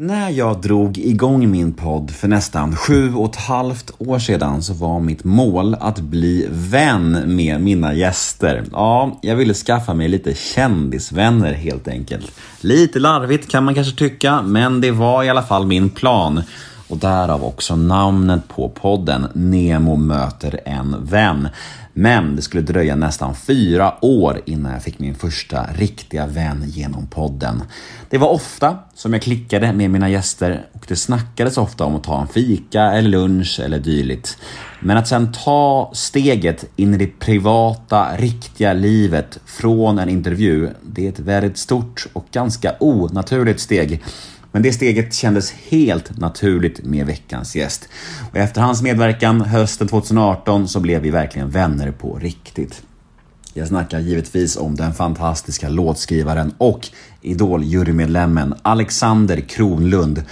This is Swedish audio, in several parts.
När jag drog igång min podd för nästan sju och ett halvt år sedan så var mitt mål att bli vän med mina gäster. Ja, jag ville skaffa mig lite kändisvänner helt enkelt. Lite larvigt kan man kanske tycka, men det var i alla fall min plan. Och därav också namnet på podden, Nemo möter en vän. Men det skulle dröja nästan fyra år innan jag fick min första riktiga vän genom podden. Det var ofta som jag klickade med mina gäster och det snackades ofta om att ta en fika eller lunch eller dylikt. Men att sen ta steget in i det privata, riktiga livet från en intervju, det är ett väldigt stort och ganska onaturligt steg. Men det steget kändes helt naturligt med veckans gäst. Och efter hans medverkan hösten 2018 så blev vi verkligen vänner på riktigt. Jag snackar givetvis om den fantastiska låtskrivaren och Idol-jurymedlemmen Alexander Kronlund.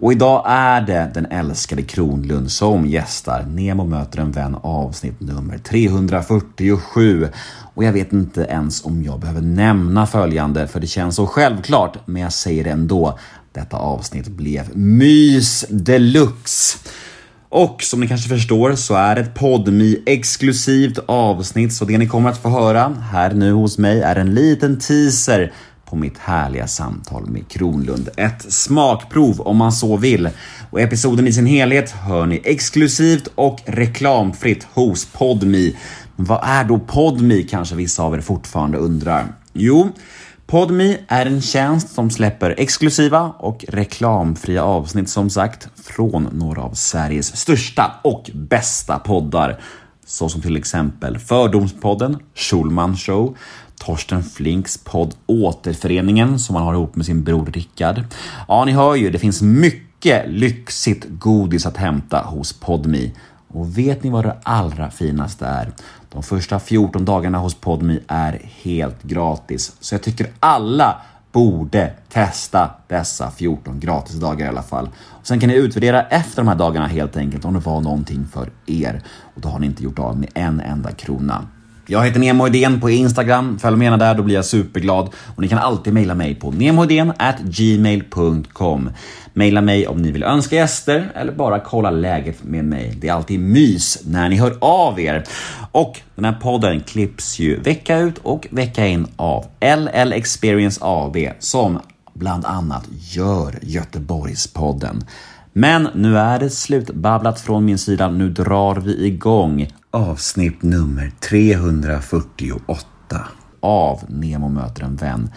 Och idag är det den älskade Kronlund som gästar Nemo möter en vän avsnitt nummer 347. Och jag vet inte ens om jag behöver nämna följande för det känns så självklart, men jag säger det ändå. Detta avsnitt blev mys deluxe. Och som ni kanske förstår så är det ett podmi exklusivt avsnitt så det ni kommer att få höra här nu hos mig är en liten teaser på mitt härliga samtal med Kronlund. Ett smakprov om man så vill. Och episoden i sin helhet hör ni exklusivt och reklamfritt hos Podmi. Vad är då Podmi kanske vissa av er fortfarande undrar? Jo, Podmi är en tjänst som släpper exklusiva och reklamfria avsnitt som sagt från några av Sveriges största och bästa poddar. Så som till exempel Fördomspodden, Schulman Show, Torsten Flinks podd Återföreningen som han har ihop med sin bror Rickard. Ja, ni hör ju, det finns mycket lyxigt godis att hämta hos Podmi. Och vet ni vad det allra finaste är? De första 14 dagarna hos Podmi är helt gratis. Så jag tycker alla borde testa dessa 14 gratisdagar i alla fall. Och sen kan ni utvärdera efter de här dagarna helt enkelt om det var någonting för er. Och då har ni inte gjort av med en enda krona. Jag heter Nemo Idén på Instagram. Följ med där, då blir jag superglad. Och ni kan alltid mejla mig på gmail.com. Mejla mig om ni vill önska gäster eller bara kolla läget med mig. Det är alltid mys när ni hör av er. Och den här podden klipps ju vecka ut och vecka in av LL Experience AB som bland annat gör Göteborgspodden. Men nu är det slutbabblat från min sida. Nu drar vi igång avsnitt nummer 348 av Nemo möter en vän.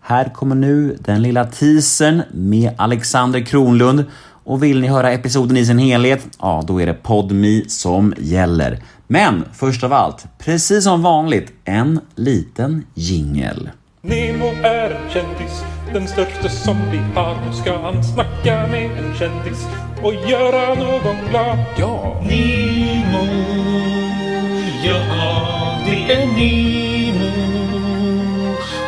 Här kommer nu den lilla teasern med Alexander Kronlund. Och vill ni höra episoden i sin helhet, ja då är det Podmi som gäller. Men först av allt, precis som vanligt, en liten jingel. Nemo är en kändis, den största som vi har. Nu ska han snacka med en kändis och göra någon glad. Ja! Nemo, ja det är Nemo.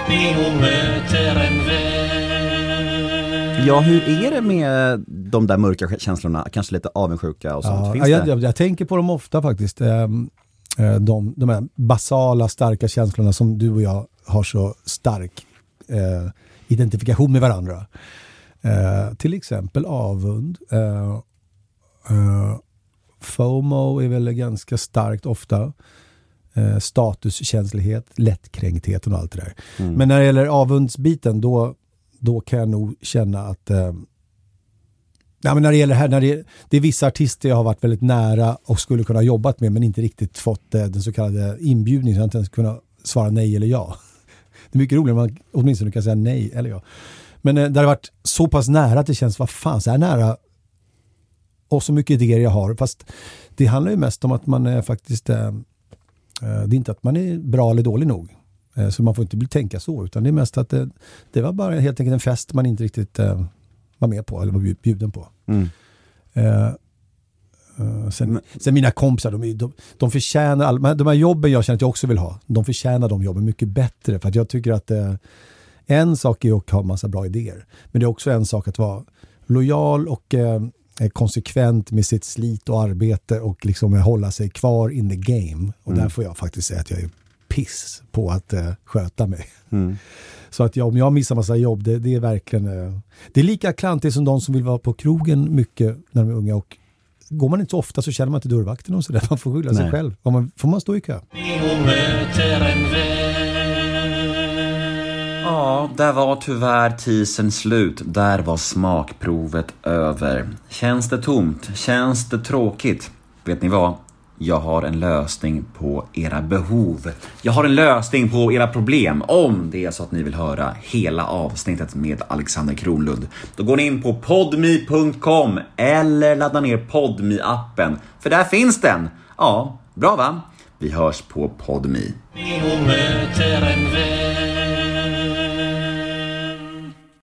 Nemo möter en vän. Ja, hur är det med de där mörka känslorna? Kanske lite avundsjuka och sånt? Ja, Finns jag, det? jag, jag tänker på dem ofta faktiskt. Ehm, eh, De, de här basala, starka känslorna som du och jag har så stark eh, identifikation med varandra. Eh, till exempel avund. Eh, eh, FOMO är väl ganska starkt ofta. Eh, statuskänslighet, lättkränkthet och allt det där. Men när det gäller avundsbiten, då, då kan jag nog känna att eh, Ja, men när det gäller här, när det, det är vissa artister jag har varit väldigt nära och skulle kunna ha jobbat med men inte riktigt fått eh, den så kallade inbjudningen så jag har inte ens kunnat svara nej eller ja. Det är mycket roligare om man åtminstone kan säga nej eller ja. Men eh, där det har varit så pass nära att det känns, vad fan, så här nära och så mycket idéer jag har. Fast det handlar ju mest om att man är faktiskt, eh, eh, det är inte att man är bra eller dålig nog. Eh, så man får inte bli tänka så, utan det är mest att det, det var bara helt enkelt en fest man inte riktigt eh, var med på eller var bjud- bjuden på. Mm. Eh, eh, sen, sen mina kompisar, de, de, de förtjänar, all, de här jobben jag känner att jag också vill ha, de förtjänar de jobben mycket bättre. För att jag tycker att eh, en sak är att ha massa bra idéer, men det är också en sak att vara lojal och eh, konsekvent med sitt slit och arbete och liksom hålla sig kvar in the game. Och där får jag faktiskt säga att jag är piss på att eh, sköta mig. Så att jag, om jag missar massa jobb, det, det är verkligen... eh, Det är lika klantigt som de som vill vara på krogen mycket när de är unga och går man inte så ofta så känner man inte dörrvakten och sådär. Man får skylla sig själv. Får man, får man stå i kö? Ja, där var tyvärr tisen slut. Där var smakprovet över. Känns det tomt? Känns det tråkigt? Vet ni vad? Jag har en lösning på era behov. Jag har en lösning på era problem om det är så att ni vill höra hela avsnittet med Alexander Kronlund. Då går ni in på podmi.com eller laddar ner podmi-appen, för där finns den. Ja, bra va? Vi hörs på podmi.